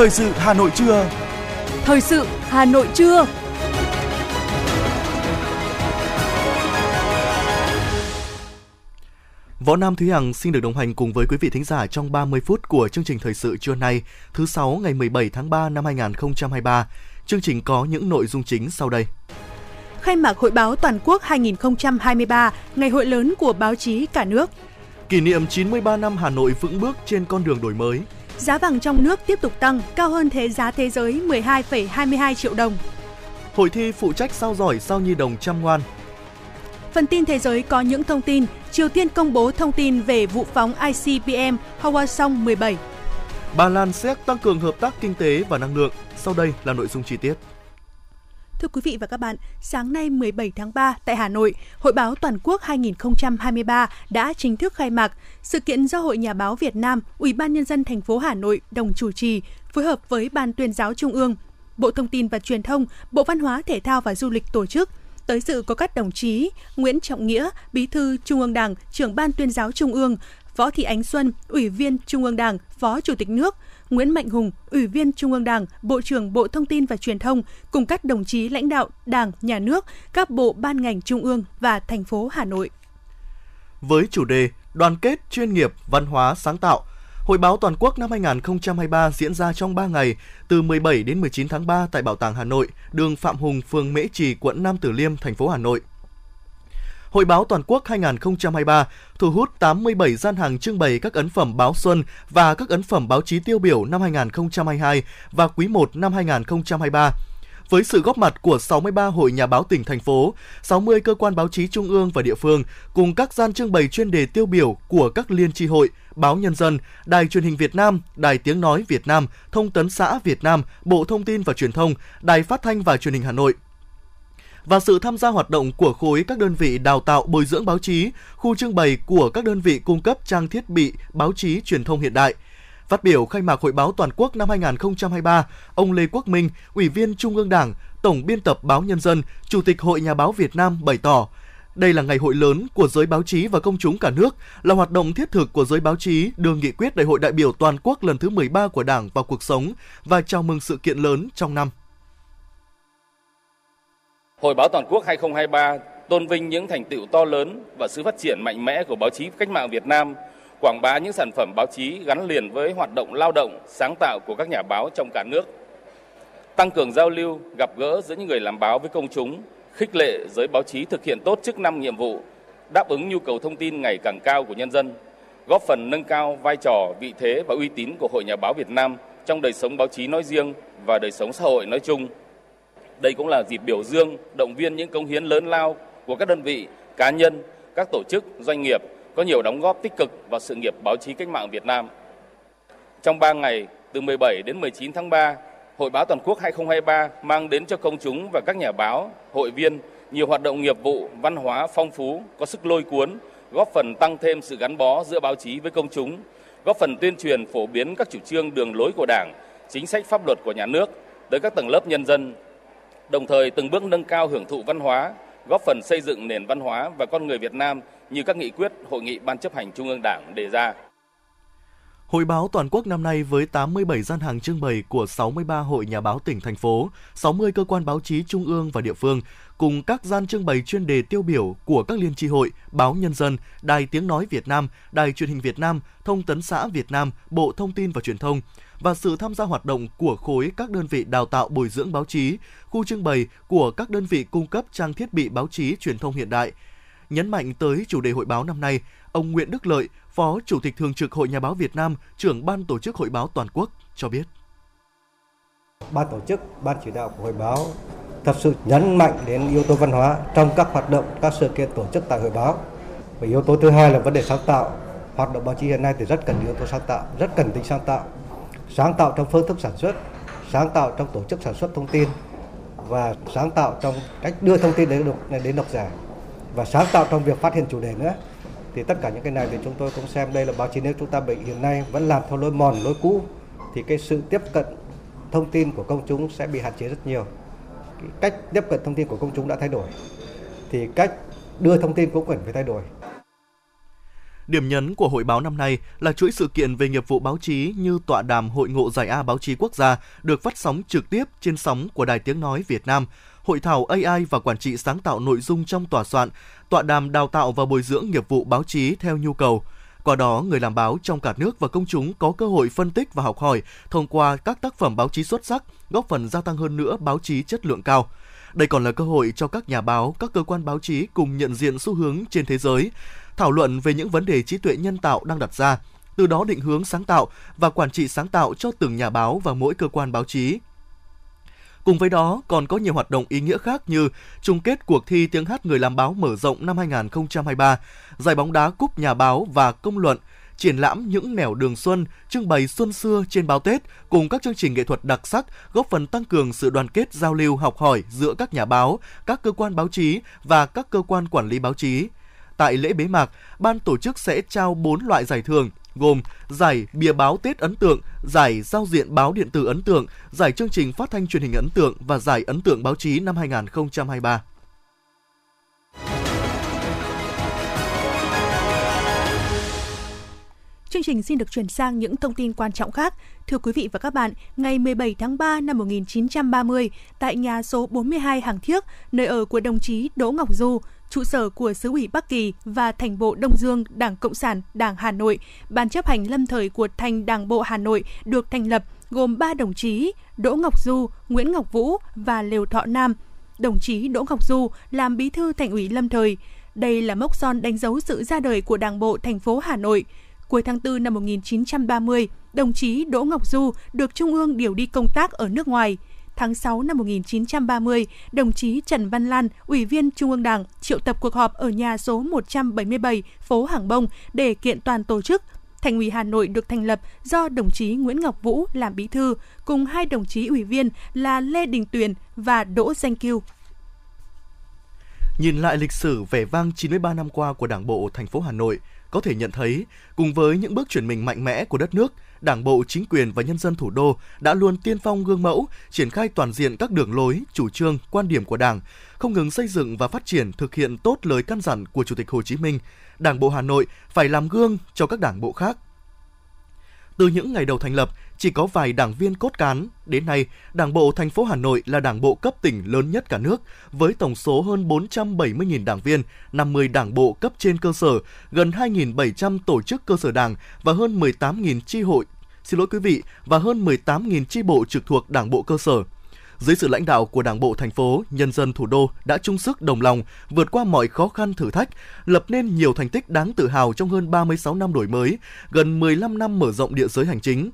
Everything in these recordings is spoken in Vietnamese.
Thời sự Hà Nội trưa. Thời sự Hà Nội trưa. Võ Nam Thúy Hằng xin được đồng hành cùng với quý vị thính giả trong 30 phút của chương trình thời sự trưa nay, thứ sáu ngày 17 tháng 3 năm 2023. Chương trình có những nội dung chính sau đây. Khai mạc Hội báo Toàn quốc 2023, ngày hội lớn của báo chí cả nước. Kỷ niệm 93 năm Hà Nội vững bước trên con đường đổi mới. Giá vàng trong nước tiếp tục tăng, cao hơn thế giá thế giới 12,22 triệu đồng. Hội thi phụ trách sao giỏi sao nhi đồng chăm ngoan. Phần tin thế giới có những thông tin, Triều Tiên công bố thông tin về vụ phóng ICBM Hwasong 17. Ba Lan xét tăng cường hợp tác kinh tế và năng lượng. Sau đây là nội dung chi tiết. Thưa quý vị và các bạn, sáng nay 17 tháng 3 tại Hà Nội, Hội báo Toàn quốc 2023 đã chính thức khai mạc. Sự kiện do Hội Nhà báo Việt Nam, Ủy ban nhân dân thành phố Hà Nội đồng chủ trì, phối hợp với Ban tuyên giáo Trung ương, Bộ Thông tin và Truyền thông, Bộ Văn hóa Thể thao và Du lịch tổ chức. Tới dự có các đồng chí Nguyễn Trọng Nghĩa, Bí thư Trung ương Đảng, trưởng Ban tuyên giáo Trung ương, Võ Thị Ánh Xuân, Ủy viên Trung ương Đảng, Phó Chủ tịch nước, Nguyễn Mạnh Hùng, Ủy viên Trung ương Đảng, Bộ trưởng Bộ Thông tin và Truyền thông cùng các đồng chí lãnh đạo Đảng, Nhà nước, các bộ ban ngành trung ương và thành phố Hà Nội. Với chủ đề Đoàn kết, chuyên nghiệp, văn hóa, sáng tạo, Hội báo toàn quốc năm 2023 diễn ra trong 3 ngày, từ 17 đến 19 tháng 3 tại Bảo tàng Hà Nội, đường Phạm Hùng, phường Mễ Trì, quận Nam Từ Liêm, thành phố Hà Nội. Hội báo toàn quốc 2023 thu hút 87 gian hàng trưng bày các ấn phẩm báo xuân và các ấn phẩm báo chí tiêu biểu năm 2022 và quý 1 năm 2023 với sự góp mặt của 63 hội nhà báo tỉnh thành phố, 60 cơ quan báo chí trung ương và địa phương cùng các gian trưng bày chuyên đề tiêu biểu của các liên tri hội, báo Nhân dân, Đài truyền hình Việt Nam, Đài tiếng nói Việt Nam, Thông tấn xã Việt Nam, Bộ Thông tin và Truyền thông, Đài Phát thanh và Truyền hình Hà Nội, và sự tham gia hoạt động của khối các đơn vị đào tạo bồi dưỡng báo chí, khu trưng bày của các đơn vị cung cấp trang thiết bị báo chí truyền thông hiện đại. Phát biểu khai mạc Hội báo Toàn quốc năm 2023, ông Lê Quốc Minh, Ủy viên Trung ương Đảng, Tổng biên tập báo Nhân dân, Chủ tịch Hội Nhà báo Việt Nam bày tỏ, đây là ngày hội lớn của giới báo chí và công chúng cả nước, là hoạt động thiết thực của giới báo chí đưa nghị quyết Đại hội đại biểu toàn quốc lần thứ 13 của Đảng vào cuộc sống và chào mừng sự kiện lớn trong năm. Hội báo toàn quốc 2023 tôn vinh những thành tựu to lớn và sự phát triển mạnh mẽ của báo chí cách mạng Việt Nam, quảng bá những sản phẩm báo chí gắn liền với hoạt động lao động, sáng tạo của các nhà báo trong cả nước. Tăng cường giao lưu, gặp gỡ giữa những người làm báo với công chúng, khích lệ giới báo chí thực hiện tốt chức năng nhiệm vụ, đáp ứng nhu cầu thông tin ngày càng cao của nhân dân, góp phần nâng cao vai trò, vị thế và uy tín của Hội Nhà báo Việt Nam trong đời sống báo chí nói riêng và đời sống xã hội nói chung. Đây cũng là dịp biểu dương, động viên những công hiến lớn lao của các đơn vị, cá nhân, các tổ chức, doanh nghiệp có nhiều đóng góp tích cực vào sự nghiệp báo chí cách mạng Việt Nam. Trong 3 ngày, từ 17 đến 19 tháng 3, Hội báo toàn quốc 2023 mang đến cho công chúng và các nhà báo, hội viên nhiều hoạt động nghiệp vụ, văn hóa phong phú, có sức lôi cuốn, góp phần tăng thêm sự gắn bó giữa báo chí với công chúng, góp phần tuyên truyền phổ biến các chủ trương đường lối của Đảng, chính sách pháp luật của nhà nước tới các tầng lớp nhân dân, đồng thời từng bước nâng cao hưởng thụ văn hóa, góp phần xây dựng nền văn hóa và con người Việt Nam như các nghị quyết hội nghị Ban chấp hành Trung ương Đảng đề ra. Hội báo toàn quốc năm nay với 87 gian hàng trưng bày của 63 hội nhà báo tỉnh thành phố, 60 cơ quan báo chí trung ương và địa phương cùng các gian trưng bày chuyên đề tiêu biểu của các liên tri hội, báo Nhân dân, Đài Tiếng Nói Việt Nam, Đài Truyền hình Việt Nam, Thông tấn xã Việt Nam, Bộ Thông tin và Truyền thông và sự tham gia hoạt động của khối các đơn vị đào tạo bồi dưỡng báo chí, khu trưng bày của các đơn vị cung cấp trang thiết bị báo chí truyền thông hiện đại. Nhấn mạnh tới chủ đề hội báo năm nay, ông Nguyễn Đức Lợi, Phó Chủ tịch Thường trực Hội Nhà báo Việt Nam, trưởng ban tổ chức Hội báo Toàn quốc cho biết. Ban tổ chức, ban chỉ đạo của Hội báo thật sự nhấn mạnh đến yếu tố văn hóa trong các hoạt động, các sự kiện tổ chức tại Hội báo. Và yếu tố thứ hai là vấn đề sáng tạo. Hoạt động báo chí hiện nay thì rất cần yếu tố sáng tạo, rất cần tính sáng tạo. Sáng tạo trong phương thức sản xuất, sáng tạo trong tổ chức sản xuất thông tin và sáng tạo trong cách đưa thông tin đến độc, đến độc giả. Và sáng tạo trong việc phát hiện chủ đề nữa. Thì tất cả những cái này thì chúng tôi cũng xem đây là báo chí nếu chúng ta bị hiện nay vẫn làm theo lối mòn lối cũ thì cái sự tiếp cận thông tin của công chúng sẽ bị hạn chế rất nhiều. Cái cách tiếp cận thông tin của công chúng đã thay đổi. Thì cách đưa thông tin cũng cần phải thay đổi. Điểm nhấn của hội báo năm nay là chuỗi sự kiện về nghiệp vụ báo chí như tọa đàm Hội ngộ Giải A báo chí quốc gia được phát sóng trực tiếp trên sóng của Đài Tiếng Nói Việt Nam, hội thảo AI và quản trị sáng tạo nội dung trong tòa soạn, tọa đàm đào tạo và bồi dưỡng nghiệp vụ báo chí theo nhu cầu. Qua đó, người làm báo trong cả nước và công chúng có cơ hội phân tích và học hỏi thông qua các tác phẩm báo chí xuất sắc, góp phần gia tăng hơn nữa báo chí chất lượng cao. Đây còn là cơ hội cho các nhà báo, các cơ quan báo chí cùng nhận diện xu hướng trên thế giới, thảo luận về những vấn đề trí tuệ nhân tạo đang đặt ra, từ đó định hướng sáng tạo và quản trị sáng tạo cho từng nhà báo và mỗi cơ quan báo chí. Cùng với đó, còn có nhiều hoạt động ý nghĩa khác như chung kết cuộc thi tiếng hát người làm báo mở rộng năm 2023, giải bóng đá cúp nhà báo và công luận, triển lãm những nẻo đường xuân, trưng bày xuân xưa trên báo Tết cùng các chương trình nghệ thuật đặc sắc góp phần tăng cường sự đoàn kết giao lưu học hỏi giữa các nhà báo, các cơ quan báo chí và các cơ quan quản lý báo chí. Tại lễ bế mạc, ban tổ chức sẽ trao 4 loại giải thưởng gồm giải bìa báo Tết ấn tượng, giải giao diện báo điện tử ấn tượng, giải chương trình phát thanh truyền hình ấn tượng và giải ấn tượng báo chí năm 2023. Chương trình xin được chuyển sang những thông tin quan trọng khác. Thưa quý vị và các bạn, ngày 17 tháng 3 năm 1930, tại nhà số 42 Hàng Thiếc, nơi ở của đồng chí Đỗ Ngọc Du, trụ sở của xứ ủy Bắc Kỳ và thành bộ Đông Dương Đảng Cộng sản Đảng Hà Nội, Ban chấp hành lâm thời của thành Đảng bộ Hà Nội được thành lập gồm 3 đồng chí Đỗ Ngọc Du, Nguyễn Ngọc Vũ và Lều Thọ Nam. Đồng chí Đỗ Ngọc Du làm bí thư thành ủy lâm thời. Đây là mốc son đánh dấu sự ra đời của Đảng bộ thành phố Hà Nội. Cuối tháng 4 năm 1930, đồng chí Đỗ Ngọc Du được Trung ương điều đi công tác ở nước ngoài – tháng 6 năm 1930, đồng chí Trần Văn Lan, Ủy viên Trung ương Đảng, triệu tập cuộc họp ở nhà số 177, phố Hàng Bông để kiện toàn tổ chức. Thành ủy Hà Nội được thành lập do đồng chí Nguyễn Ngọc Vũ làm bí thư, cùng hai đồng chí ủy viên là Lê Đình Tuyền và Đỗ Danh Kiêu. Nhìn lại lịch sử vẻ vang 93 năm qua của Đảng bộ thành phố Hà Nội, có thể nhận thấy, cùng với những bước chuyển mình mạnh mẽ của đất nước, Đảng bộ, chính quyền và nhân dân thủ đô đã luôn tiên phong gương mẫu, triển khai toàn diện các đường lối, chủ trương, quan điểm của Đảng, không ngừng xây dựng và phát triển thực hiện tốt lời căn dặn của Chủ tịch Hồ Chí Minh. Đảng bộ Hà Nội phải làm gương cho các đảng bộ khác. Từ những ngày đầu thành lập, chỉ có vài đảng viên cốt cán. Đến nay, Đảng bộ thành phố Hà Nội là đảng bộ cấp tỉnh lớn nhất cả nước, với tổng số hơn 470.000 đảng viên, 50 đảng bộ cấp trên cơ sở, gần 2.700 tổ chức cơ sở đảng và hơn 18.000 chi hội, xin lỗi quý vị, và hơn 18.000 chi bộ trực thuộc đảng bộ cơ sở. Dưới sự lãnh đạo của Đảng bộ thành phố, nhân dân thủ đô đã chung sức đồng lòng vượt qua mọi khó khăn thử thách, lập nên nhiều thành tích đáng tự hào trong hơn 36 năm đổi mới, gần 15 năm mở rộng địa giới hành chính.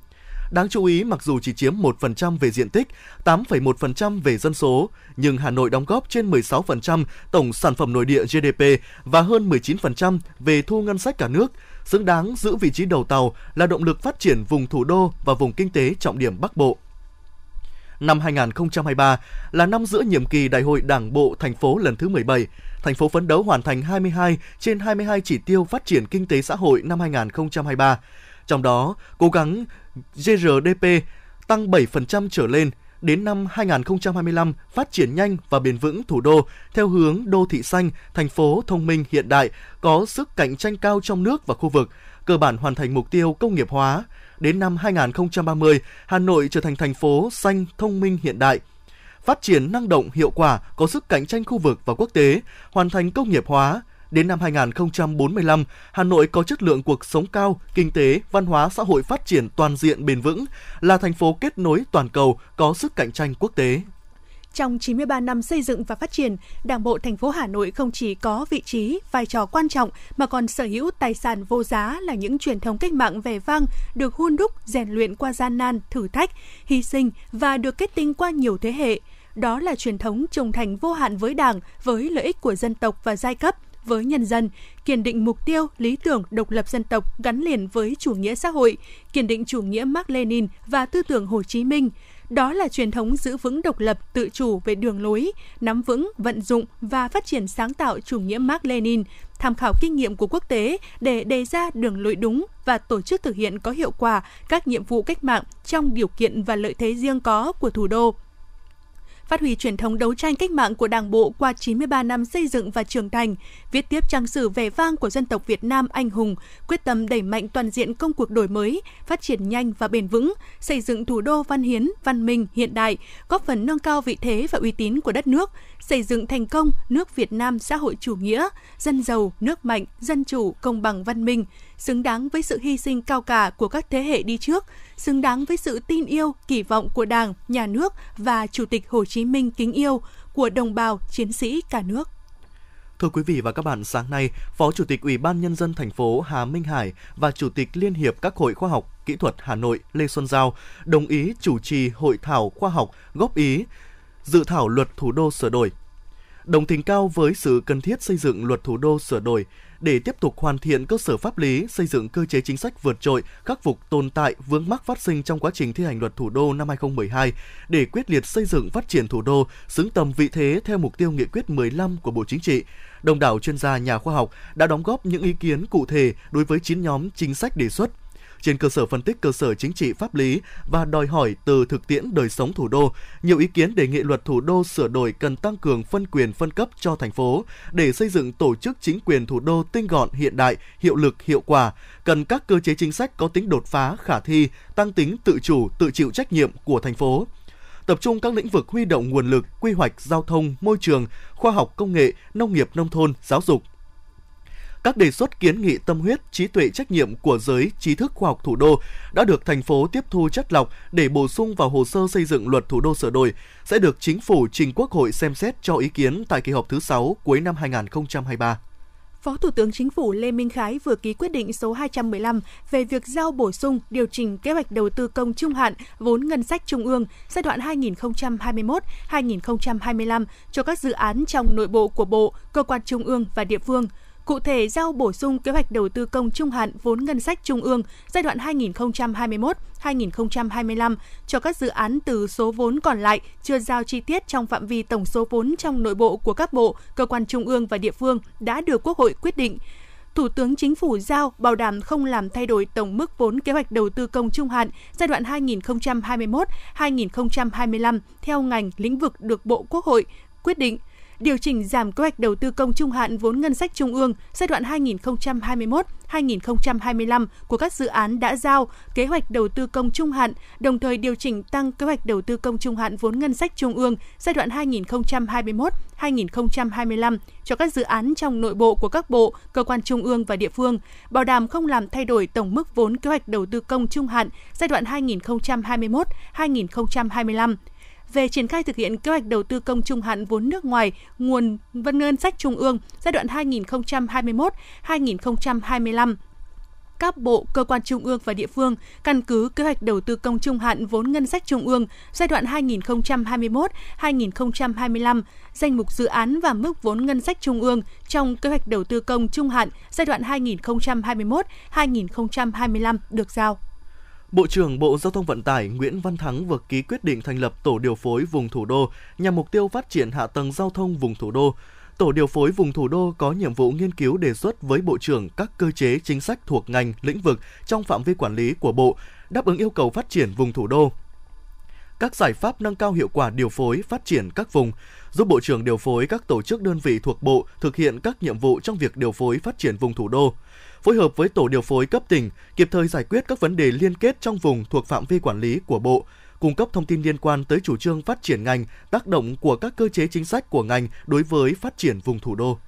Đáng chú ý, mặc dù chỉ chiếm 1% về diện tích, 8,1% về dân số, nhưng Hà Nội đóng góp trên 16% tổng sản phẩm nội địa GDP và hơn 19% về thu ngân sách cả nước, xứng đáng giữ vị trí đầu tàu là động lực phát triển vùng thủ đô và vùng kinh tế trọng điểm Bắc Bộ. Năm 2023 là năm giữa nhiệm kỳ Đại hội Đảng bộ thành phố lần thứ 17. Thành phố phấn đấu hoàn thành 22 trên 22 chỉ tiêu phát triển kinh tế xã hội năm 2023. Trong đó, cố gắng GRDP tăng 7% trở lên, đến năm 2025 phát triển nhanh và bền vững thủ đô theo hướng đô thị xanh, thành phố thông minh hiện đại, có sức cạnh tranh cao trong nước và khu vực, cơ bản hoàn thành mục tiêu công nghiệp hóa. Đến năm 2030, Hà Nội trở thành thành phố xanh, thông minh hiện đại, phát triển năng động, hiệu quả, có sức cạnh tranh khu vực và quốc tế, hoàn thành công nghiệp hóa, Đến năm 2045, Hà Nội có chất lượng cuộc sống cao, kinh tế, văn hóa xã hội phát triển toàn diện bền vững, là thành phố kết nối toàn cầu có sức cạnh tranh quốc tế. Trong 93 năm xây dựng và phát triển, Đảng bộ thành phố Hà Nội không chỉ có vị trí, vai trò quan trọng mà còn sở hữu tài sản vô giá là những truyền thống cách mạng vẻ vang được hun đúc, rèn luyện qua gian nan, thử thách, hy sinh và được kết tinh qua nhiều thế hệ. Đó là truyền thống trung thành vô hạn với Đảng, với lợi ích của dân tộc và giai cấp, với nhân dân, kiên định mục tiêu, lý tưởng độc lập dân tộc gắn liền với chủ nghĩa xã hội, kiên định chủ nghĩa Mark Lenin và tư tưởng Hồ Chí Minh. Đó là truyền thống giữ vững độc lập, tự chủ về đường lối, nắm vững, vận dụng và phát triển sáng tạo chủ nghĩa Mark Lenin, tham khảo kinh nghiệm của quốc tế để đề ra đường lối đúng và tổ chức thực hiện có hiệu quả các nhiệm vụ cách mạng trong điều kiện và lợi thế riêng có của thủ đô phát huy truyền thống đấu tranh cách mạng của Đảng bộ qua 93 năm xây dựng và trưởng thành, viết tiếp trang sử vẻ vang của dân tộc Việt Nam anh hùng, quyết tâm đẩy mạnh toàn diện công cuộc đổi mới, phát triển nhanh và bền vững, xây dựng thủ đô văn hiến, văn minh, hiện đại, góp phần nâng cao vị thế và uy tín của đất nước, xây dựng thành công nước Việt Nam xã hội chủ nghĩa, dân giàu, nước mạnh, dân chủ, công bằng văn minh, xứng đáng với sự hy sinh cao cả của các thế hệ đi trước, xứng đáng với sự tin yêu, kỳ vọng của Đảng, Nhà nước và Chủ tịch Hồ Chí Minh kính yêu của đồng bào chiến sĩ cả nước. Thưa quý vị và các bạn, sáng nay, Phó Chủ tịch Ủy ban Nhân dân thành phố Hà Minh Hải và Chủ tịch Liên hiệp các hội khoa học kỹ thuật Hà Nội Lê Xuân Giao đồng ý chủ trì hội thảo khoa học góp ý dự thảo luật thủ đô sửa đổi. Đồng tình cao với sự cần thiết xây dựng luật thủ đô sửa đổi để tiếp tục hoàn thiện cơ sở pháp lý, xây dựng cơ chế chính sách vượt trội, khắc phục tồn tại vướng mắc phát sinh trong quá trình thi hành luật thủ đô năm 2012 để quyết liệt xây dựng phát triển thủ đô xứng tầm vị thế theo mục tiêu nghị quyết 15 của Bộ Chính trị. Đông đảo chuyên gia nhà khoa học đã đóng góp những ý kiến cụ thể đối với 9 nhóm chính sách đề xuất trên cơ sở phân tích cơ sở chính trị pháp lý và đòi hỏi từ thực tiễn đời sống thủ đô, nhiều ý kiến đề nghị luật thủ đô sửa đổi cần tăng cường phân quyền phân cấp cho thành phố để xây dựng tổ chức chính quyền thủ đô tinh gọn hiện đại, hiệu lực, hiệu quả, cần các cơ chế chính sách có tính đột phá, khả thi, tăng tính tự chủ, tự chịu trách nhiệm của thành phố. Tập trung các lĩnh vực huy động nguồn lực, quy hoạch giao thông, môi trường, khoa học công nghệ, nông nghiệp nông thôn, giáo dục, các đề xuất kiến nghị tâm huyết, trí tuệ trách nhiệm của giới trí thức khoa học thủ đô đã được thành phố tiếp thu chất lọc để bổ sung vào hồ sơ xây dựng luật thủ đô sửa đổi, sẽ được chính phủ trình Quốc hội xem xét cho ý kiến tại kỳ họp thứ 6 cuối năm 2023. Phó Thủ tướng Chính phủ Lê Minh Khái vừa ký quyết định số 215 về việc giao bổ sung điều chỉnh kế hoạch đầu tư công trung hạn vốn ngân sách trung ương giai đoạn 2021-2025 cho các dự án trong nội bộ của Bộ, cơ quan trung ương và địa phương – Cụ thể, giao bổ sung kế hoạch đầu tư công trung hạn vốn ngân sách trung ương giai đoạn 2021-2025 cho các dự án từ số vốn còn lại chưa giao chi tiết trong phạm vi tổng số vốn trong nội bộ của các bộ, cơ quan trung ương và địa phương đã được Quốc hội quyết định. Thủ tướng Chính phủ giao bảo đảm không làm thay đổi tổng mức vốn kế hoạch đầu tư công trung hạn giai đoạn 2021-2025 theo ngành lĩnh vực được Bộ Quốc hội quyết định điều chỉnh giảm kế hoạch đầu tư công trung hạn vốn ngân sách trung ương giai đoạn 2021-2025 của các dự án đã giao kế hoạch đầu tư công trung hạn, đồng thời điều chỉnh tăng kế hoạch đầu tư công trung hạn vốn ngân sách trung ương giai đoạn 2021-2025 cho các dự án trong nội bộ của các bộ, cơ quan trung ương và địa phương, bảo đảm không làm thay đổi tổng mức vốn kế hoạch đầu tư công trung hạn giai đoạn 2021-2025 về triển khai thực hiện kế hoạch đầu tư công trung hạn vốn nước ngoài nguồn ngân sách trung ương giai đoạn 2021-2025 các bộ, cơ quan trung ương và địa phương căn cứ kế hoạch đầu tư công trung hạn vốn ngân sách trung ương giai đoạn 2021-2025, danh mục dự án và mức vốn ngân sách trung ương trong kế hoạch đầu tư công trung hạn giai đoạn 2021-2025 được giao. Bộ trưởng Bộ Giao thông Vận tải Nguyễn Văn Thắng vừa ký quyết định thành lập tổ điều phối vùng thủ đô nhằm mục tiêu phát triển hạ tầng giao thông vùng thủ đô. Tổ điều phối vùng thủ đô có nhiệm vụ nghiên cứu đề xuất với Bộ trưởng các cơ chế chính sách thuộc ngành, lĩnh vực trong phạm vi quản lý của Bộ, đáp ứng yêu cầu phát triển vùng thủ đô. Các giải pháp nâng cao hiệu quả điều phối phát triển các vùng, giúp Bộ trưởng điều phối các tổ chức đơn vị thuộc Bộ thực hiện các nhiệm vụ trong việc điều phối phát triển vùng thủ đô phối hợp với tổ điều phối cấp tỉnh, kịp thời giải quyết các vấn đề liên kết trong vùng thuộc phạm vi quản lý của Bộ, cung cấp thông tin liên quan tới chủ trương phát triển ngành, tác động của các cơ chế chính sách của ngành đối với phát triển vùng thủ đô.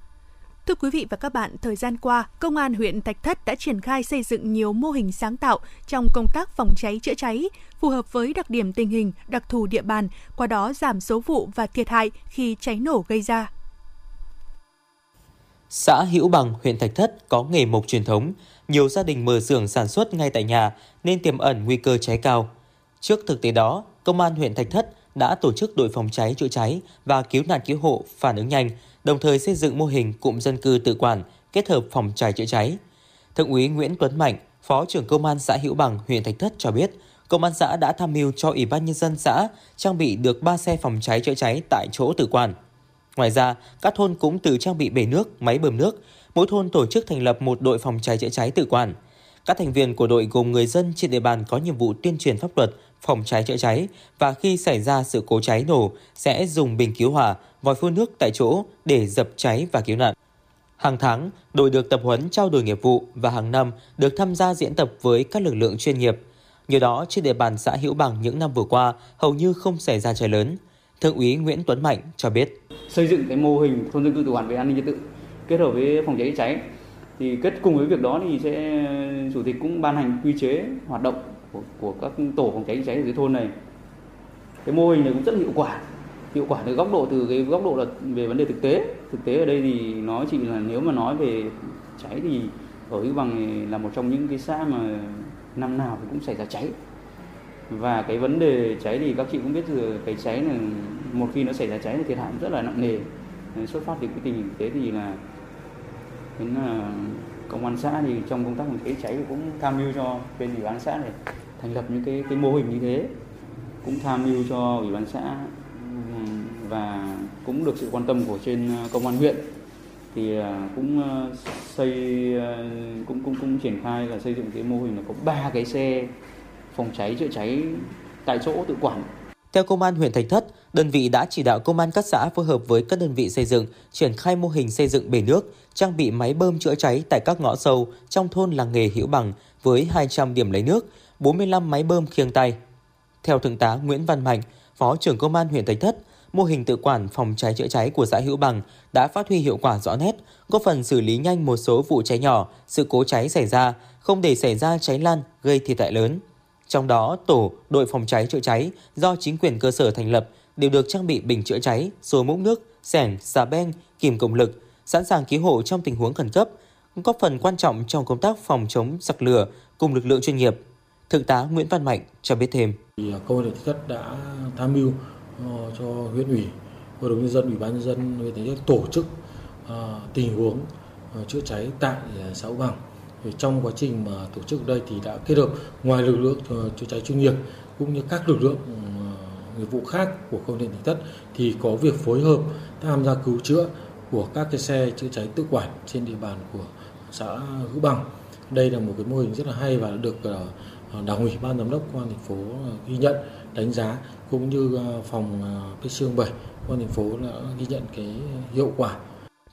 Thưa quý vị và các bạn, thời gian qua, Công an huyện Thạch Thất đã triển khai xây dựng nhiều mô hình sáng tạo trong công tác phòng cháy chữa cháy, phù hợp với đặc điểm tình hình, đặc thù địa bàn, qua đó giảm số vụ và thiệt hại khi cháy nổ gây ra. Xã Hữu Bằng, huyện Thạch Thất có nghề mộc truyền thống, nhiều gia đình mở xưởng sản xuất ngay tại nhà nên tiềm ẩn nguy cơ cháy cao. Trước thực tế đó, Công an huyện Thạch Thất đã tổ chức đội phòng cháy chữa cháy và cứu nạn cứu hộ phản ứng nhanh, đồng thời xây dựng mô hình cụm dân cư tự quản kết hợp phòng cháy chữa cháy. Thượng úy Nguyễn Tuấn Mạnh, Phó trưởng Công an xã Hữu Bằng, huyện Thạch Thất cho biết, Công an xã đã tham mưu cho Ủy ban nhân dân xã trang bị được 3 xe phòng cháy chữa cháy tại chỗ tự quản. Ngoài ra, các thôn cũng tự trang bị bể nước, máy bơm nước. Mỗi thôn tổ chức thành lập một đội phòng cháy chữa cháy tự quản. Các thành viên của đội gồm người dân trên địa bàn có nhiệm vụ tuyên truyền pháp luật phòng cháy chữa cháy và khi xảy ra sự cố cháy nổ sẽ dùng bình cứu hỏa, vòi phun nước tại chỗ để dập cháy và cứu nạn. Hàng tháng, đội được tập huấn trao đổi nghiệp vụ và hàng năm được tham gia diễn tập với các lực lượng chuyên nghiệp. Nhờ đó, trên địa bàn xã Hữu Bằng những năm vừa qua hầu như không xảy ra cháy lớn. Thượng úy Nguyễn Tuấn Mạnh cho biết. Xây dựng cái mô hình thôn dân cư tự quản về an ninh trật tự kết hợp với phòng cháy cháy thì kết cùng với việc đó thì sẽ chủ tịch cũng ban hành quy chế hoạt động của, của các tổ phòng cháy cháy ở dưới thôn này. Cái mô hình này cũng rất hiệu quả hiệu quả từ góc độ từ cái góc độ là về vấn đề thực tế. Thực tế ở đây thì nói chị là nếu mà nói về cháy thì ở Hữu Bằng là một trong những cái xã mà năm nào thì cũng xảy ra cháy và cái vấn đề cháy thì các chị cũng biết rồi, cái cháy là một khi nó xảy ra cháy thì thiệt hại rất là nặng nề. Xuất phát từ cái tình hình thế thì là đến là công an xã thì trong công tác phòng cháy cháy thì cũng tham mưu cho bên ủy ban xã này thành lập những cái cái mô hình như thế. Cũng tham mưu cho ủy ban xã và cũng được sự quan tâm của trên ờ, công an huyện. Thì ờ, cũng xây cũng cũng cũng triển khai là xây dựng cái mô hình là có ba cái xe phòng cháy chữa cháy tại chỗ tự quản. Theo công an huyện Thạch Thất, đơn vị đã chỉ đạo công an các xã phối hợp với các đơn vị xây dựng triển khai mô hình xây dựng bể nước, trang bị máy bơm chữa cháy tại các ngõ sâu trong thôn làng nghề Hữu Bằng với 200 điểm lấy nước, 45 máy bơm khiêng tay. Theo Thượng tá Nguyễn Văn Mạnh, Phó trưởng Công an huyện Thạch Thất, mô hình tự quản phòng cháy chữa cháy của xã Hữu Bằng đã phát huy hiệu quả rõ nét, góp phần xử lý nhanh một số vụ cháy nhỏ, sự cố cháy xảy ra, không để xảy ra cháy lan gây thiệt hại lớn. Trong đó, tổ, đội phòng cháy chữa cháy do chính quyền cơ sở thành lập đều được trang bị bình chữa cháy, xô múc nước, sẻng, xà beng, kìm cộng lực, sẵn sàng cứu hộ trong tình huống khẩn cấp, góp phần quan trọng trong công tác phòng chống giặc lửa cùng lực lượng chuyên nghiệp. Thượng tá Nguyễn Văn Mạnh cho biết thêm. À, công an thị thất đã tham mưu ờ, cho huyện ủy, hội đồng nhân dân, ủy ban nhân dân huyện tổ chức ờ, tình huống ờ, chữa cháy tại à, xã Bằng. Thì trong quá trình mà tổ chức đây thì đã kết hợp ngoài lực lượng ờ, chữa cháy chuyên nghiệp cũng như các lực lượng ờ, nghiệp vụ khác của công điện tỉnh thất thì có việc phối hợp tham gia cứu chữa của các cái xe chữa cháy tự quản trên địa bàn của xã Hữu Bằng. Đây là một cái mô hình rất là hay và được ờ, đảng ủy ban giám đốc công an thành phố ghi nhận đánh giá cũng như phòng cái xương 7 công an thành phố đã ghi nhận cái hiệu quả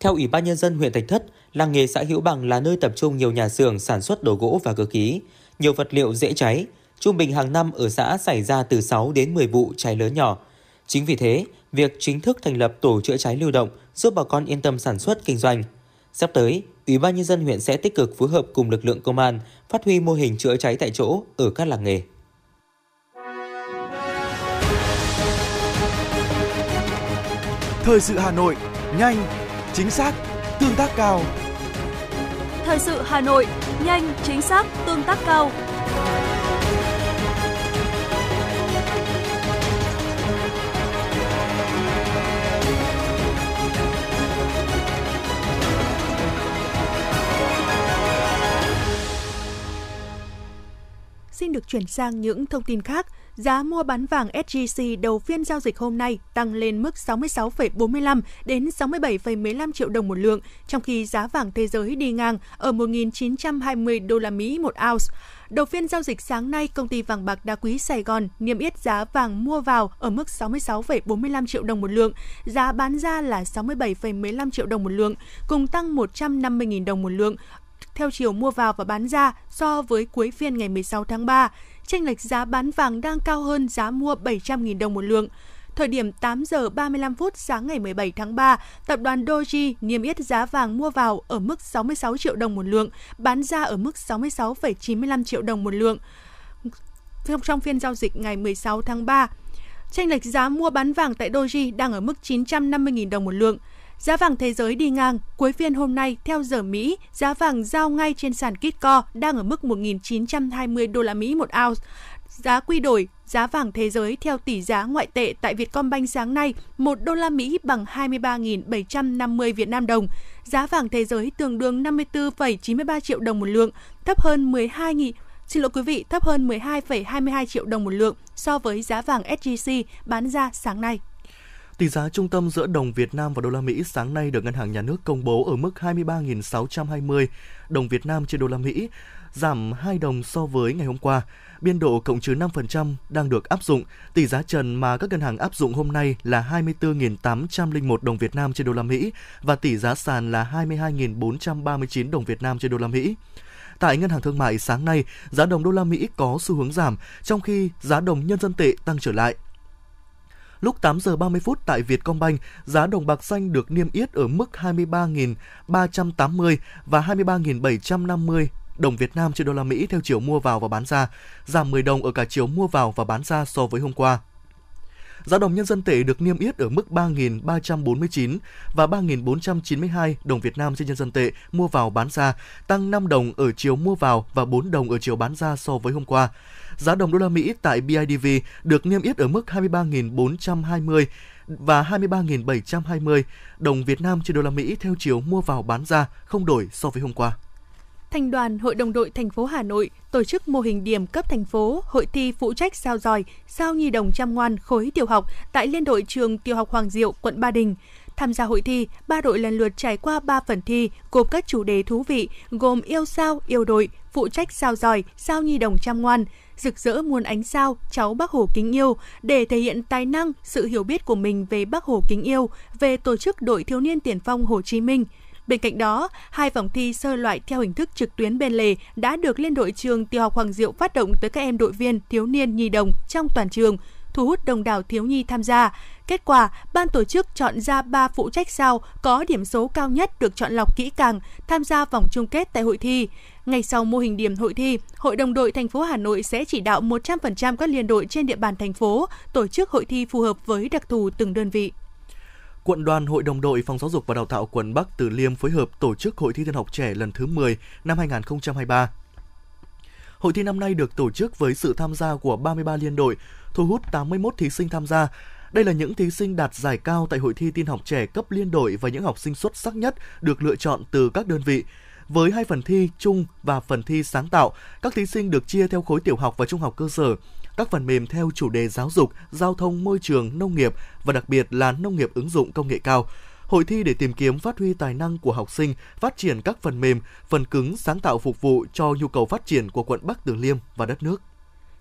theo Ủy ban Nhân dân huyện Thạch Thất, làng nghề xã Hữu Bằng là nơi tập trung nhiều nhà xưởng sản xuất đồ gỗ và cơ khí, nhiều vật liệu dễ cháy, Trung bình hàng năm ở xã xảy ra từ 6 đến 10 vụ cháy lớn nhỏ. Chính vì thế, việc chính thức thành lập tổ chữa cháy lưu động giúp bà con yên tâm sản xuất kinh doanh. Sắp tới, Ủy ban nhân dân huyện sẽ tích cực phối hợp cùng lực lượng công an phát huy mô hình chữa cháy tại chỗ ở các làng nghề. Thời sự Hà Nội, nhanh, chính xác, tương tác cao. Thời sự Hà Nội, nhanh, chính xác, tương tác cao. Xin được chuyển sang những thông tin khác. Giá mua bán vàng SJC đầu phiên giao dịch hôm nay tăng lên mức 66,45 đến 67,15 triệu đồng một lượng, trong khi giá vàng thế giới đi ngang ở 1.920 đô la Mỹ một ounce. Đầu phiên giao dịch sáng nay, công ty vàng bạc đá quý Sài Gòn niêm yết giá vàng mua vào ở mức 66,45 triệu đồng một lượng, giá bán ra là 67,15 triệu đồng một lượng, cùng tăng 150.000 đồng một lượng theo chiều mua vào và bán ra so với cuối phiên ngày 16 tháng 3 chênh lệch giá bán vàng đang cao hơn giá mua 700.000 đồng một lượng. Thời điểm 8 giờ 35 phút sáng ngày 17 tháng 3, tập đoàn Doji niêm yết giá vàng mua vào ở mức 66 triệu đồng một lượng, bán ra ở mức 66,95 triệu đồng một lượng. Trong phiên giao dịch ngày 16 tháng 3, chênh lệch giá mua bán vàng tại Doji đang ở mức 950.000 đồng một lượng. Giá vàng thế giới đi ngang, cuối phiên hôm nay theo giờ Mỹ, giá vàng giao ngay trên sàn Kitco đang ở mức 1.920 đô la Mỹ một ounce. Giá quy đổi, giá vàng thế giới theo tỷ giá ngoại tệ tại Vietcombank sáng nay, 1 đô la Mỹ bằng 23.750 Việt Nam đồng. Giá vàng thế giới tương đương 54,93 triệu đồng một lượng, thấp hơn 12.000 Xin lỗi quý vị, thấp hơn 12,22 triệu đồng một lượng so với giá vàng SJC bán ra sáng nay. Tỷ giá trung tâm giữa đồng Việt Nam và đô la Mỹ sáng nay được Ngân hàng Nhà nước công bố ở mức 23.620 đồng Việt Nam trên đô la Mỹ, giảm 2 đồng so với ngày hôm qua. Biên độ cộng trừ 5% đang được áp dụng. Tỷ giá trần mà các ngân hàng áp dụng hôm nay là 24.801 đồng Việt Nam trên đô la Mỹ và tỷ giá sàn là 22.439 đồng Việt Nam trên đô la Mỹ. Tại ngân hàng thương mại sáng nay, giá đồng đô la Mỹ có xu hướng giảm, trong khi giá đồng nhân dân tệ tăng trở lại. Lúc 8 giờ 30 phút tại Vietcombank, giá đồng bạc xanh được niêm yết ở mức 23.380 và 23.750 đồng Việt Nam trên đô la Mỹ theo chiều mua vào và bán ra, giảm 10 đồng ở cả chiều mua vào và bán ra so với hôm qua. Giá đồng nhân dân tệ được niêm yết ở mức 3.349 và 3.492 đồng Việt Nam trên nhân dân tệ mua vào bán ra, tăng 5 đồng ở chiều mua vào và 4 đồng ở chiều bán ra so với hôm qua. Giá đồng đô la Mỹ tại BIDV được niêm yết ở mức 23.420 và 23.720 đồng Việt Nam trên đô la Mỹ theo chiều mua vào bán ra, không đổi so với hôm qua. Thành đoàn Hội đồng đội thành phố Hà Nội tổ chức mô hình điểm cấp thành phố hội thi phụ trách sao giỏi, sao nhi đồng chăm ngoan khối tiểu học tại Liên đội trường Tiểu học Hoàng Diệu, quận Ba Đình. Tham gia hội thi, ba đội lần lượt trải qua 3 phần thi gồm các chủ đề thú vị gồm yêu sao, yêu đội, phụ trách sao giỏi, sao nhi đồng chăm ngoan, rực rỡ muôn ánh sao, cháu Bác Hồ kính yêu để thể hiện tài năng, sự hiểu biết của mình về Bác Hồ kính yêu, về tổ chức đội thiếu niên tiền phong Hồ Chí Minh. Bên cạnh đó, hai vòng thi sơ loại theo hình thức trực tuyến bên lề đã được Liên đội trường Tiểu học Hoàng Diệu phát động tới các em đội viên thiếu niên nhi đồng trong toàn trường, thu hút đông đảo thiếu nhi tham gia. Kết quả, ban tổ chức chọn ra 3 phụ trách sao có điểm số cao nhất được chọn lọc kỹ càng tham gia vòng chung kết tại hội thi. Ngay sau mô hình điểm hội thi, Hội đồng đội thành phố Hà Nội sẽ chỉ đạo 100% các liên đội trên địa bàn thành phố tổ chức hội thi phù hợp với đặc thù từng đơn vị. Quận đoàn Hội đồng đội Phòng Giáo dục và Đào tạo quận Bắc Từ Liêm phối hợp tổ chức Hội thi Thiên học trẻ lần thứ 10 năm 2023. Hội thi năm nay được tổ chức với sự tham gia của 33 liên đội, thu hút 81 thí sinh tham gia. Đây là những thí sinh đạt giải cao tại hội thi tin học trẻ cấp liên đội và những học sinh xuất sắc nhất được lựa chọn từ các đơn vị. Với hai phần thi chung và phần thi sáng tạo, các thí sinh được chia theo khối tiểu học và trung học cơ sở. Các phần mềm theo chủ đề giáo dục, giao thông, môi trường, nông nghiệp và đặc biệt là nông nghiệp ứng dụng công nghệ cao. Hội thi để tìm kiếm phát huy tài năng của học sinh, phát triển các phần mềm, phần cứng sáng tạo phục vụ cho nhu cầu phát triển của quận Bắc Từ Liêm và đất nước.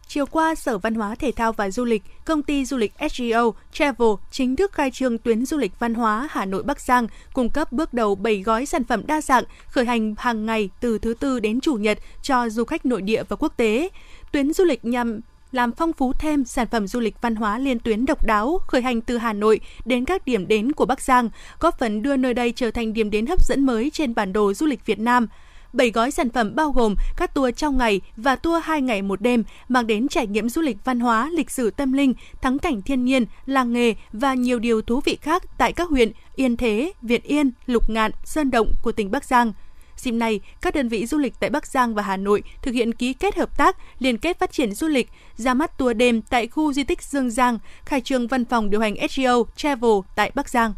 Chiều qua, Sở Văn hóa Thể thao và Du lịch, công ty du lịch SGO Travel chính thức khai trương tuyến du lịch văn hóa Hà Nội Bắc Giang, cung cấp bước đầu 7 gói sản phẩm đa dạng, khởi hành hàng ngày từ thứ tư đến chủ nhật cho du khách nội địa và quốc tế. Tuyến du lịch nhằm làm phong phú thêm sản phẩm du lịch văn hóa liên tuyến độc đáo khởi hành từ Hà Nội đến các điểm đến của Bắc Giang, góp phần đưa nơi đây trở thành điểm đến hấp dẫn mới trên bản đồ du lịch Việt Nam. 7 gói sản phẩm bao gồm các tour trong ngày và tour 2 ngày một đêm mang đến trải nghiệm du lịch văn hóa, lịch sử tâm linh, thắng cảnh thiên nhiên, làng nghề và nhiều điều thú vị khác tại các huyện Yên Thế, Việt Yên, Lục Ngạn, Sơn Động của tỉnh Bắc Giang. Dịp này, các đơn vị du lịch tại Bắc Giang và Hà Nội thực hiện ký kết hợp tác, liên kết phát triển du lịch, ra mắt tour đêm tại khu di tích Dương Giang, khai trương văn phòng điều hành SGO Travel tại Bắc Giang.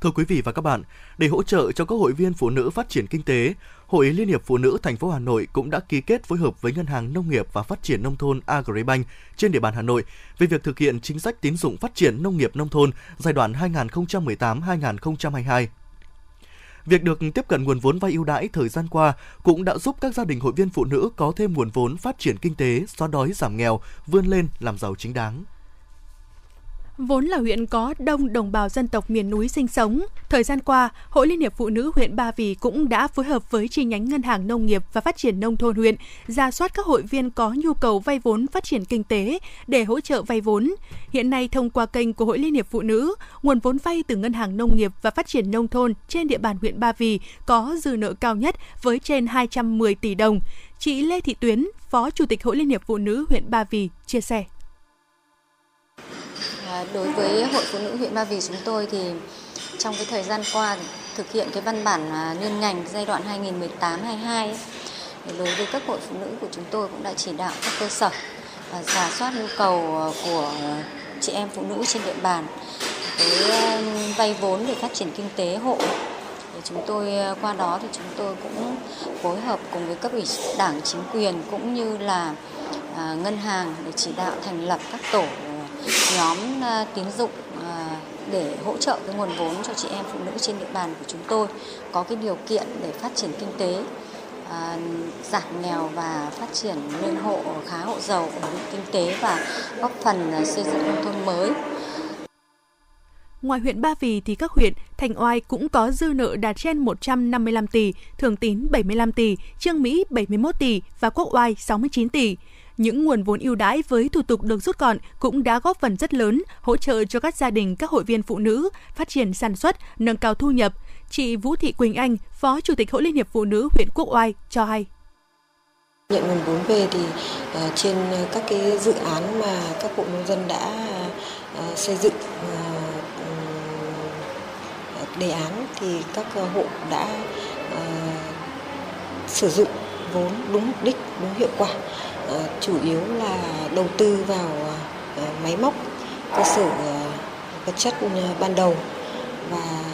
Thưa quý vị và các bạn, để hỗ trợ cho các hội viên phụ nữ phát triển kinh tế, Hội Liên hiệp Phụ nữ thành phố Hà Nội cũng đã ký kết phối hợp với Ngân hàng Nông nghiệp và Phát triển nông thôn Agribank trên địa bàn Hà Nội về việc thực hiện chính sách tín dụng phát triển nông nghiệp nông thôn giai đoạn 2018-2022. Việc được tiếp cận nguồn vốn vay ưu đãi thời gian qua cũng đã giúp các gia đình hội viên phụ nữ có thêm nguồn vốn phát triển kinh tế, xóa đói giảm nghèo, vươn lên làm giàu chính đáng. Vốn là huyện có đông đồng bào dân tộc miền núi sinh sống, thời gian qua, Hội Liên hiệp Phụ nữ huyện Ba Vì cũng đã phối hợp với chi nhánh Ngân hàng Nông nghiệp và Phát triển Nông thôn huyện, ra soát các hội viên có nhu cầu vay vốn phát triển kinh tế để hỗ trợ vay vốn. Hiện nay, thông qua kênh của Hội Liên hiệp Phụ nữ, nguồn vốn vay từ Ngân hàng Nông nghiệp và Phát triển Nông thôn trên địa bàn huyện Ba Vì có dư nợ cao nhất với trên 210 tỷ đồng. Chị Lê Thị Tuyến, Phó Chủ tịch Hội Liên hiệp Phụ nữ huyện Ba Vì chia sẻ. À, đối với Hội Phụ nữ huyện Ba Vì chúng tôi thì trong cái thời gian qua thực hiện cái văn bản à, liên ngành giai đoạn 2018-22 đối với các hội phụ nữ của chúng tôi cũng đã chỉ đạo các cơ sở và giả soát nhu cầu à, của chị em phụ nữ trên địa bàn với à, vay vốn để phát triển kinh tế hộ. Thì chúng tôi qua đó thì chúng tôi cũng phối hợp cùng với cấp ủy đảng chính quyền cũng như là ngân hàng để chỉ đạo thành lập các tổ nhóm ờ, tín dụng ờ, để hỗ trợ cái nguồn vốn cho chị em phụ nữ trên địa bàn của chúng tôi có cái điều kiện để phát triển kinh tế à, giảm nghèo và phát triển lên hộ khá hộ giàu ổn định kinh tế và góp phần xây dựng nông thôn mới Ngoài huyện Ba Vì thì các huyện Thành Oai cũng có dư nợ đạt trên 155 tỷ, Thường Tín 75 tỷ, Trương Mỹ 71 tỷ và Quốc Oai 69 tỷ. Những nguồn vốn ưu đãi với thủ tục được rút gọn cũng đã góp phần rất lớn hỗ trợ cho các gia đình các hội viên phụ nữ phát triển sản xuất, nâng cao thu nhập. Chị Vũ Thị Quỳnh Anh, Phó Chủ tịch Hội Liên hiệp Phụ nữ huyện Quốc Oai cho hay. Nhận nguồn vốn về thì uh, trên các cái dự án mà các hộ nông dân đã uh, xây dựng uh, đề án thì các hộ đã uh, sử dụng vốn đúng mục đích, đúng hiệu quả. Ờ, chủ yếu là đầu tư vào ờ, máy móc, cơ sở ờ, vật chất ban đầu và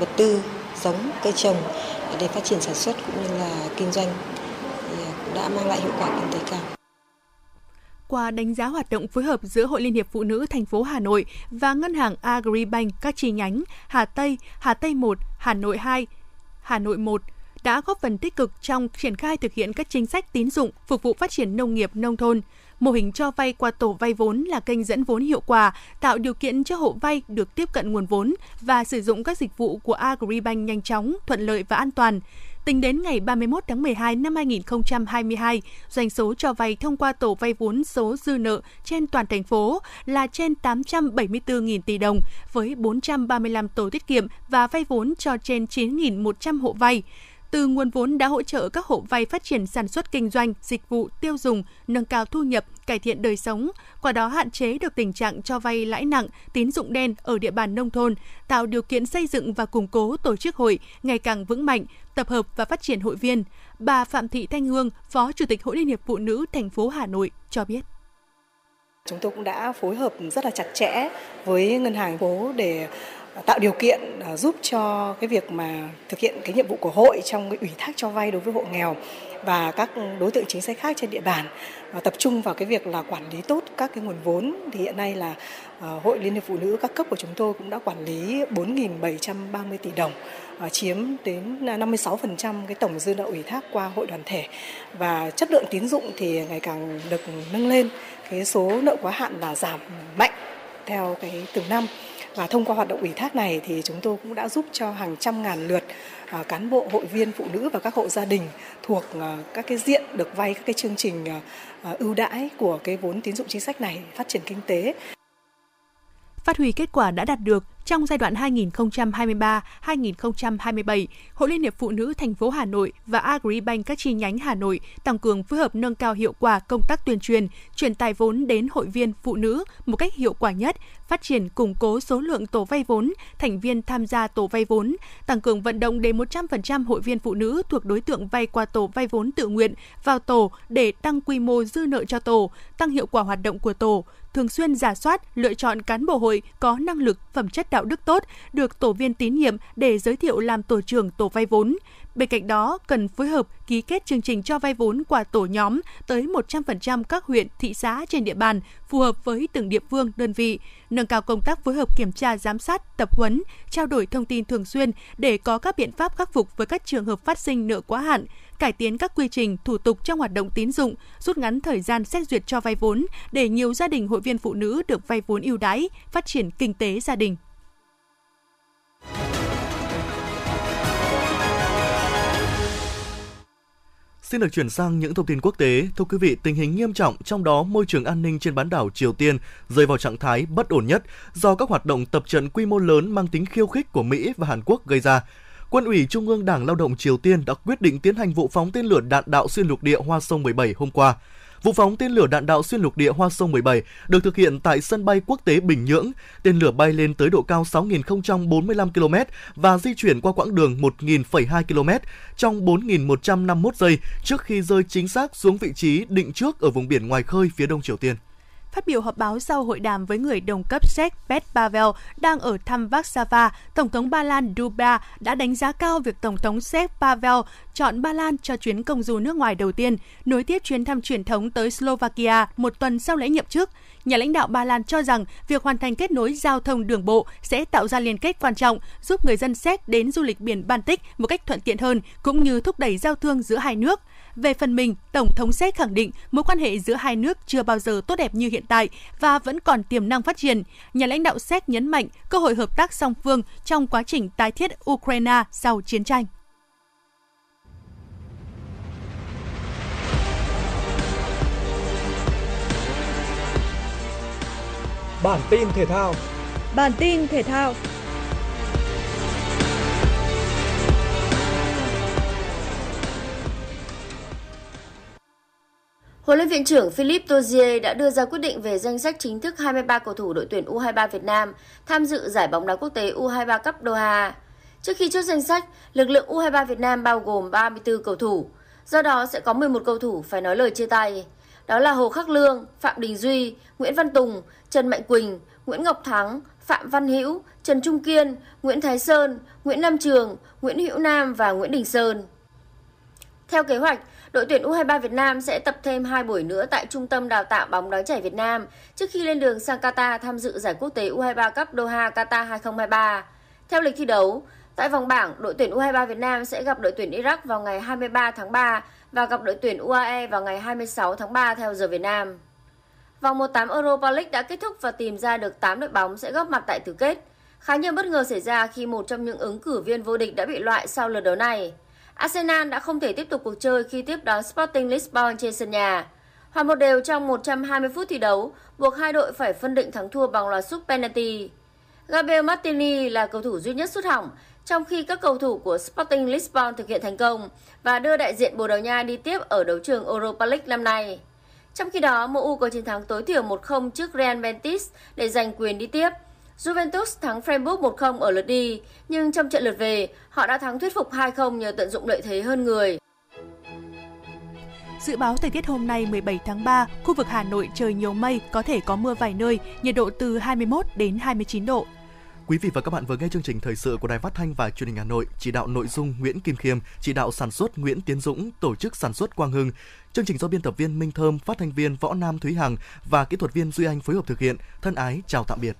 vật tư giống cây trồng để phát triển sản xuất cũng như là kinh doanh đã mang lại hiệu quả kinh tế cao qua đánh giá hoạt động phối hợp giữa Hội Liên hiệp Phụ nữ thành phố Hà Nội và Ngân hàng Agribank các chi nhánh Hà Tây, Hà Tây 1, Hà Nội 2, Hà Nội 1 đã góp phần tích cực trong triển khai thực hiện các chính sách tín dụng phục vụ phát triển nông nghiệp nông thôn. Mô hình cho vay qua tổ vay vốn là kênh dẫn vốn hiệu quả, tạo điều kiện cho hộ vay được tiếp cận nguồn vốn và sử dụng các dịch vụ của Agribank nhanh chóng, thuận lợi và an toàn. Tính đến ngày 31 tháng 12 năm 2022, doanh số cho vay thông qua tổ vay vốn số dư nợ trên toàn thành phố là trên 874.000 tỷ đồng, với 435 tổ tiết kiệm và vay vốn cho trên 9.100 hộ vay từ nguồn vốn đã hỗ trợ các hộ vay phát triển sản xuất kinh doanh, dịch vụ, tiêu dùng, nâng cao thu nhập, cải thiện đời sống, qua đó hạn chế được tình trạng cho vay lãi nặng, tín dụng đen ở địa bàn nông thôn, tạo điều kiện xây dựng và củng cố tổ chức hội ngày càng vững mạnh, tập hợp và phát triển hội viên. Bà Phạm Thị Thanh Hương, Phó Chủ tịch Hội Liên hiệp Phụ nữ thành phố Hà Nội cho biết. Chúng tôi cũng đã phối hợp rất là chặt chẽ với ngân hàng phố để tạo điều kiện à, giúp cho cái việc mà thực hiện cái nhiệm vụ của hội trong cái ủy thác cho vay đối với hộ nghèo và các đối tượng chính sách khác trên địa bàn. Và tập trung vào cái việc là quản lý tốt các cái nguồn vốn. Thì hiện nay là à, hội liên hiệp phụ nữ các cấp của chúng tôi cũng đã quản lý 4.730 tỷ đồng à, chiếm đến 56% cái tổng dư nợ ủy thác qua hội đoàn thể. Và chất lượng tín dụng thì ngày càng được nâng lên. Cái số nợ quá hạn là giảm mạnh theo cái từng năm và thông qua hoạt động ủy thác này thì chúng tôi cũng đã giúp cho hàng trăm ngàn lượt à, cán bộ, hội viên, phụ nữ và các hộ gia đình thuộc à, các cái diện được vay các cái chương trình à, ưu đãi của cái vốn tín dụng chính sách này phát triển kinh tế phát huy kết quả đã đạt được trong giai đoạn 2023-2027, Hội Liên hiệp Phụ nữ thành phố Hà Nội và Agribank các chi nhánh Hà Nội tăng cường phối hợp nâng cao hiệu quả công tác tuyên truyền, truyền tài vốn đến hội viên phụ nữ một cách hiệu quả nhất, phát triển củng cố số lượng tổ vay vốn, thành viên tham gia tổ vay vốn, tăng cường vận động để 100% hội viên phụ nữ thuộc đối tượng vay qua tổ vay vốn tự nguyện vào tổ để tăng quy mô dư nợ cho tổ, tăng hiệu quả hoạt động của tổ, thường xuyên giả soát, lựa chọn cán bộ hội có năng lực, phẩm chất đạo đức tốt, được tổ viên tín nhiệm để giới thiệu làm tổ trưởng tổ vay vốn. Bên cạnh đó, cần phối hợp ký kết chương trình cho vay vốn qua tổ nhóm tới 100% các huyện, thị xã trên địa bàn, phù hợp với từng địa phương, đơn vị, nâng cao công tác phối hợp kiểm tra giám sát, tập huấn, trao đổi thông tin thường xuyên để có các biện pháp khắc phục với các trường hợp phát sinh nợ quá hạn, cải tiến các quy trình, thủ tục trong hoạt động tín dụng, rút ngắn thời gian xét duyệt cho vay vốn để nhiều gia đình hội viên phụ nữ được vay vốn ưu đãi, phát triển kinh tế gia đình. Xin được chuyển sang những thông tin quốc tế. Thưa quý vị, tình hình nghiêm trọng trong đó môi trường an ninh trên bán đảo Triều Tiên rơi vào trạng thái bất ổn nhất do các hoạt động tập trận quy mô lớn mang tính khiêu khích của Mỹ và Hàn Quốc gây ra. Quân ủy Trung ương Đảng Lao động Triều Tiên đã quyết định tiến hành vụ phóng tên lửa đạn đạo xuyên lục địa Hoa Sông 17 hôm qua. Vụ phóng tên lửa đạn đạo xuyên lục địa Hoa Sông 17 được thực hiện tại sân bay quốc tế Bình Nhưỡng. Tên lửa bay lên tới độ cao 6.045 km và di chuyển qua quãng đường 1.002 km trong 4.151 giây trước khi rơi chính xác xuống vị trí định trước ở vùng biển ngoài khơi phía đông Triều Tiên. Phát biểu họp báo sau hội đàm với người đồng cấp Séc Pet Pavel đang ở thăm Warsaw, Tổng thống Ba Lan Duda đã đánh giá cao việc Tổng thống Séc Pavel chọn Ba Lan cho chuyến công du nước ngoài đầu tiên, nối tiếp chuyến thăm truyền thống tới Slovakia một tuần sau lễ nhậm chức. Nhà lãnh đạo Ba Lan cho rằng việc hoàn thành kết nối giao thông đường bộ sẽ tạo ra liên kết quan trọng, giúp người dân Séc đến du lịch biển Baltic một cách thuận tiện hơn, cũng như thúc đẩy giao thương giữa hai nước. Về phần mình, Tổng thống Séc khẳng định mối quan hệ giữa hai nước chưa bao giờ tốt đẹp như hiện tại và vẫn còn tiềm năng phát triển. Nhà lãnh đạo Séc nhấn mạnh cơ hội hợp tác song phương trong quá trình tái thiết Ukraine sau chiến tranh. Bản tin thể thao Bản tin thể thao Huấn luyện viên trưởng Philippe Tozier đã đưa ra quyết định về danh sách chính thức 23 cầu thủ đội tuyển U23 Việt Nam tham dự giải bóng đá quốc tế U23 Cup Doha. Trước khi chốt danh sách, lực lượng U23 Việt Nam bao gồm 34 cầu thủ, do đó sẽ có 11 cầu thủ phải nói lời chia tay. Đó là Hồ Khắc Lương, Phạm Đình Duy, Nguyễn Văn Tùng, Trần Mạnh Quỳnh, Nguyễn Ngọc Thắng, Phạm Văn Hữu, Trần Trung Kiên, Nguyễn Thái Sơn, Nguyễn Nam Trường, Nguyễn Hữu Nam và Nguyễn Đình Sơn. Theo kế hoạch, đội tuyển U23 Việt Nam sẽ tập thêm 2 buổi nữa tại Trung tâm Đào tạo bóng đá trẻ Việt Nam trước khi lên đường sang Qatar tham dự giải quốc tế U23 Cup Doha Qatar 2023. Theo lịch thi đấu, tại vòng bảng, đội tuyển U23 Việt Nam sẽ gặp đội tuyển Iraq vào ngày 23 tháng 3 và gặp đội tuyển UAE vào ngày 26 tháng 3 theo giờ Việt Nam. Vòng 1/8 Europa League đã kết thúc và tìm ra được 8 đội bóng sẽ góp mặt tại tứ kết. Khá nhiều bất ngờ xảy ra khi một trong những ứng cử viên vô địch đã bị loại sau lượt đấu này. Arsenal đã không thể tiếp tục cuộc chơi khi tiếp đón Sporting Lisbon trên sân nhà. Hòa một đều trong 120 phút thi đấu, buộc hai đội phải phân định thắng thua bằng loạt sút penalty. Gabriel Martini là cầu thủ duy nhất xuất hỏng, trong khi các cầu thủ của Sporting Lisbon thực hiện thành công và đưa đại diện Bồ Đào Nha đi tiếp ở đấu trường Europa League năm nay. Trong khi đó, MU có chiến thắng tối thiểu 1-0 trước Real Betis để giành quyền đi tiếp. Juventus thắng Freiburg 1-0 ở lượt đi, nhưng trong trận lượt về, họ đã thắng thuyết phục 2-0 nhờ tận dụng lợi thế hơn người. Dự báo thời tiết hôm nay 17 tháng 3, khu vực Hà Nội trời nhiều mây, có thể có mưa vài nơi, nhiệt độ từ 21 đến 29 độ. Quý vị và các bạn vừa nghe chương trình thời sự của Đài Phát thanh và Truyền hình Hà Nội, chỉ đạo nội dung Nguyễn Kim Khiêm, chỉ đạo sản xuất Nguyễn Tiến Dũng, tổ chức sản xuất Quang Hưng. Chương trình do biên tập viên Minh Thơm, phát thanh viên Võ Nam Thúy Hằng và kỹ thuật viên Duy Anh phối hợp thực hiện. Thân ái chào tạm biệt.